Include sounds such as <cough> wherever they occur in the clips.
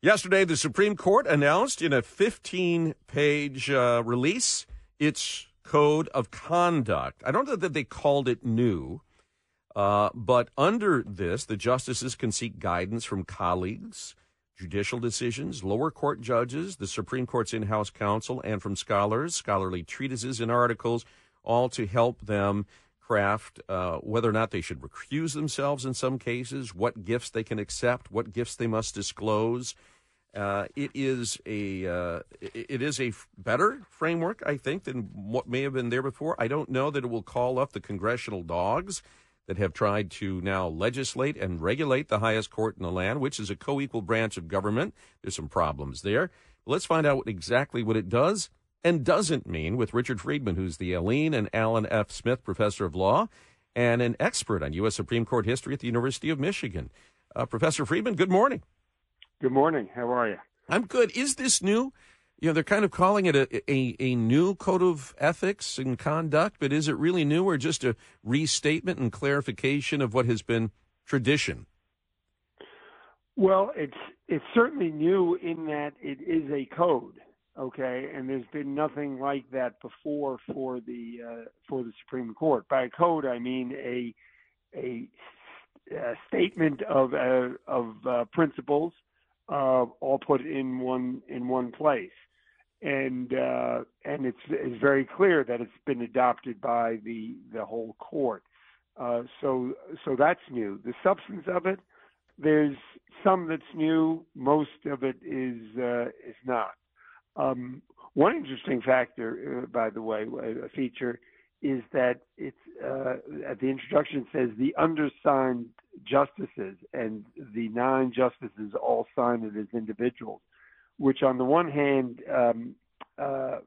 Yesterday, the Supreme Court announced in a 15 page uh, release its code of conduct. I don't know that they called it new, uh, but under this, the justices can seek guidance from colleagues, judicial decisions, lower court judges, the Supreme Court's in house counsel, and from scholars, scholarly treatises and articles, all to help them craft uh, whether or not they should recuse themselves in some cases, what gifts they can accept, what gifts they must disclose. Uh, it is a uh, it is a better framework, I think, than what may have been there before. I don't know that it will call up the congressional dogs that have tried to now legislate and regulate the highest court in the land, which is a co-equal branch of government. There's some problems there. Let's find out exactly what it does and doesn't mean with Richard Friedman, who's the Alene and Allan F. Smith Professor of Law and an expert on U.S. Supreme Court history at the University of Michigan. Uh, Professor Friedman, good morning. Good morning. How are you? I'm good. Is this new? You know, they're kind of calling it a, a, a new code of ethics and conduct, but is it really new or just a restatement and clarification of what has been tradition? Well, it's it's certainly new in that it is a code okay, and there's been nothing like that before for the uh, for the Supreme Court. By code, I mean a a, a statement of uh, of uh, principles, uh, all put in one in one place, and uh, and it's it's very clear that it's been adopted by the the whole court. Uh, so so that's new. The substance of it, there's some that's new. Most of it is is not. Um, one interesting factor, uh, by the way, a feature is that it's uh, at the introduction says the undersigned justices and the nine justices all signed it as individuals, which on the one hand um, uh,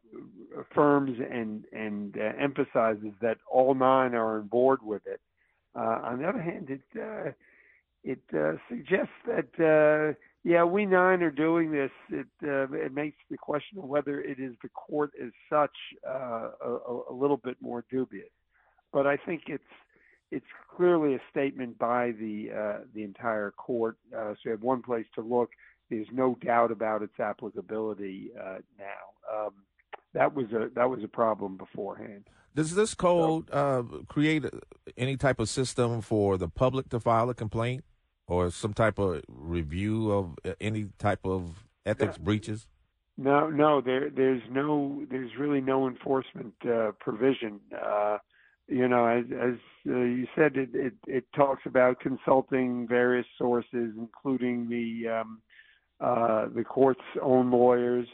affirms and and uh, emphasizes that all nine are on board with it. Uh, on the other hand, it uh, it suggests that yeah, we nine are doing this. It uh, it makes the question of whether it is the court as such uh, a, a, little bit more dubious. But I think it's it's clearly a statement by the uh, the entire court. Uh, so you have one place to look. There's no doubt about its applicability uh, now. Um, that was a that was a problem beforehand. Does this code uh, create any type of system for the public to file a complaint? Or some type of review of uh, any type of ethics yeah. breaches? No, no. There, there's no, there's really no enforcement uh, provision. Uh, you know, as, as uh, you said, it, it, it talks about consulting various sources, including the um, uh, the court's own lawyers.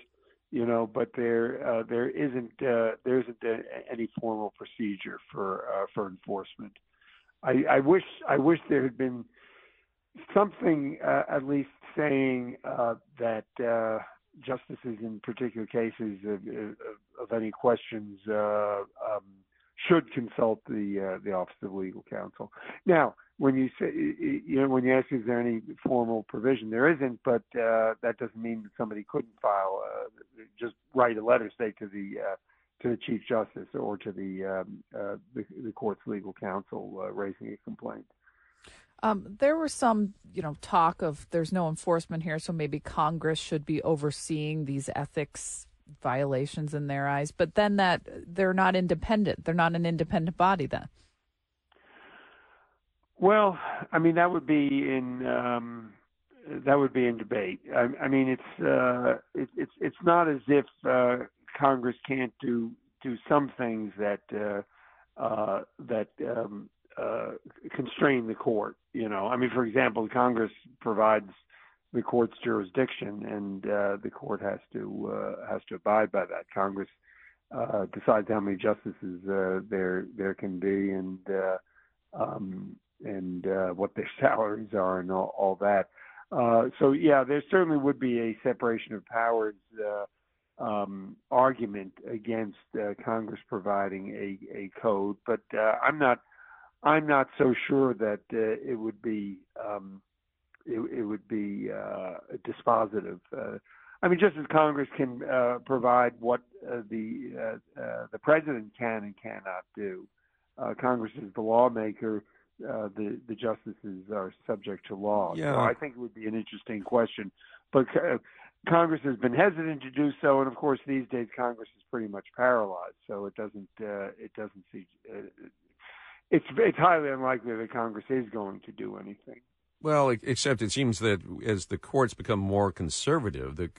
You know, but there uh, there isn't uh, there isn't any formal procedure for uh, for enforcement. I, I wish I wish there had been something uh, at least saying uh, that uh, justices in particular cases of, of, of any questions uh, um, should consult the uh, the Office of Legal Counsel. Now, when you say you know when you ask is there any formal provision, there isn't, but uh, that doesn't mean that somebody couldn't file just write a letter, say to the to the Chief Justice or to the um, the, the court's legal counsel raising a complaint. Um, there was some, you know, talk of there's no enforcement here, so maybe Congress should be overseeing these ethics violations in their eyes. But then that they're not independent; they're not an independent body. Then, well, I mean that would be in um, that would be in debate. I, I mean it's uh, it, it's it's not as if uh, Congress can't do do some things that uh, uh, that um, uh, constrain the court. You know, I mean, for example, Congress provides the court's jurisdiction, and uh, the court has to uh, has to abide by that. Congress uh, decides how many justices uh, there there can be, and uh, um, and uh, what their <laughs> salaries are, and all, all that. Uh, so yeah, there certainly would be a separation of powers uh, um, argument against uh, Congress providing a, a code, but uh, I'm not I'm not so sure that uh, it would be um, it, it, would be uh, dispositive. Uh, I mean, just as Congress can uh, provide what uh, the uh, the president can and cannot do, Congress is the lawmaker. the the justices are subject to law. Yeah. So I think it would be an interesting question but uh, Congress has been hesitant to do so, and of course these days Congress is pretty much paralyzed, so it doesn't uh, it doesn't see. It's it's highly unlikely that Congress is going to do anything. Well, except it seems that as the courts become more conservative, the,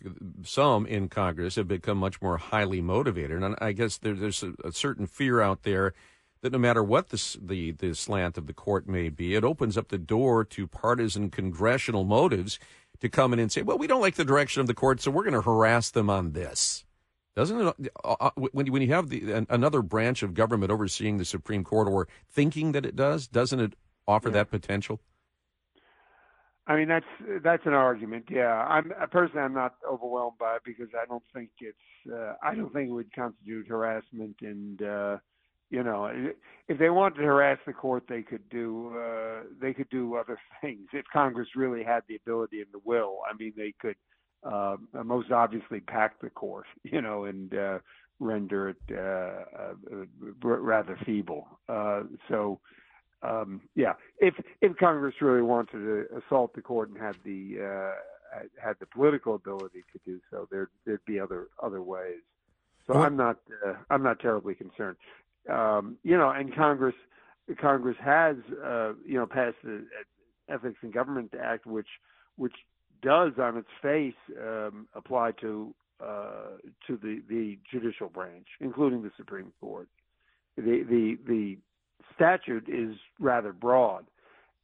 some in Congress have become much more highly motivated, and I guess there, there's a, a, certain fear out there that no matter what the, the the slant of the court may be, it opens up the door to partisan congressional motives to come in and say, "Well, we don't like the direction of the court, so we're going to harass them on this." Doesn't it? Uh, uh when you, when you have the another branch of government overseeing the Supreme Court or thinking that it does, doesn't it offer yeah. that potential? I mean, that's that's an argument. Yeah, I'm personally I'm not overwhelmed by it because I don't think it's uh, I don't think it would constitute harassment. And uh, you know, if they wanted to harass the court, they could do uh, they could do other <laughs> things. If Congress really had the ability and the will, I mean, they could uh, most obviously pack the court, <laughs> you know, and uh, render it uh, uh, rather feeble. Uh, so um, yeah, if if Congress really wanted to assault the court and had the uh, had the political ability to do so, there there'd be other other ways. So I'm not uh, I'm not terribly concerned. Um, you know, and Congress Congress has uh, you know passed the Ethics in Government Act, which which does on its face um, apply to uh, to the the judicial branch, including the Supreme Court. The the the statute is rather broad,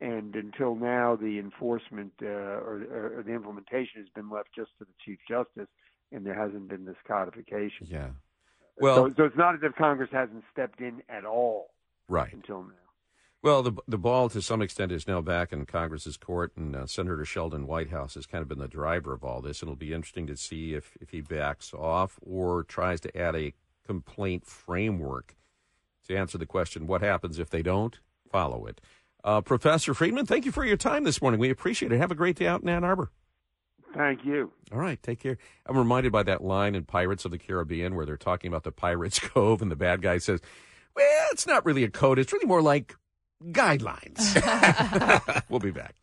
and until now, the enforcement uh, or, or, the implementation has been left just to the Chief Justice, and there hasn't been this codification. Yeah. Well, so, so it's not as if Congress hasn't stepped in at all. Right. Until now. Well, the the ball to some extent is now back in Congress's court, and uh, Senator Sheldon Whitehouse has kind of been the driver of all this. And it'll be interesting to see if, if he backs off or tries to add a complaint framework to answer the question, what happens if they don't follow it? Uh, Professor Friedman, thank you for your time this morning. We appreciate it. Have a great day out in Ann Arbor. Thank you. All right, take care. I'm reminded by that line in Pirates of the Caribbean where they're talking about the Pirates <laughs> Cove, and the bad guy says, Well, it's not really a code, it's really more like guidelines. <laughs> <laughs> we'll be back.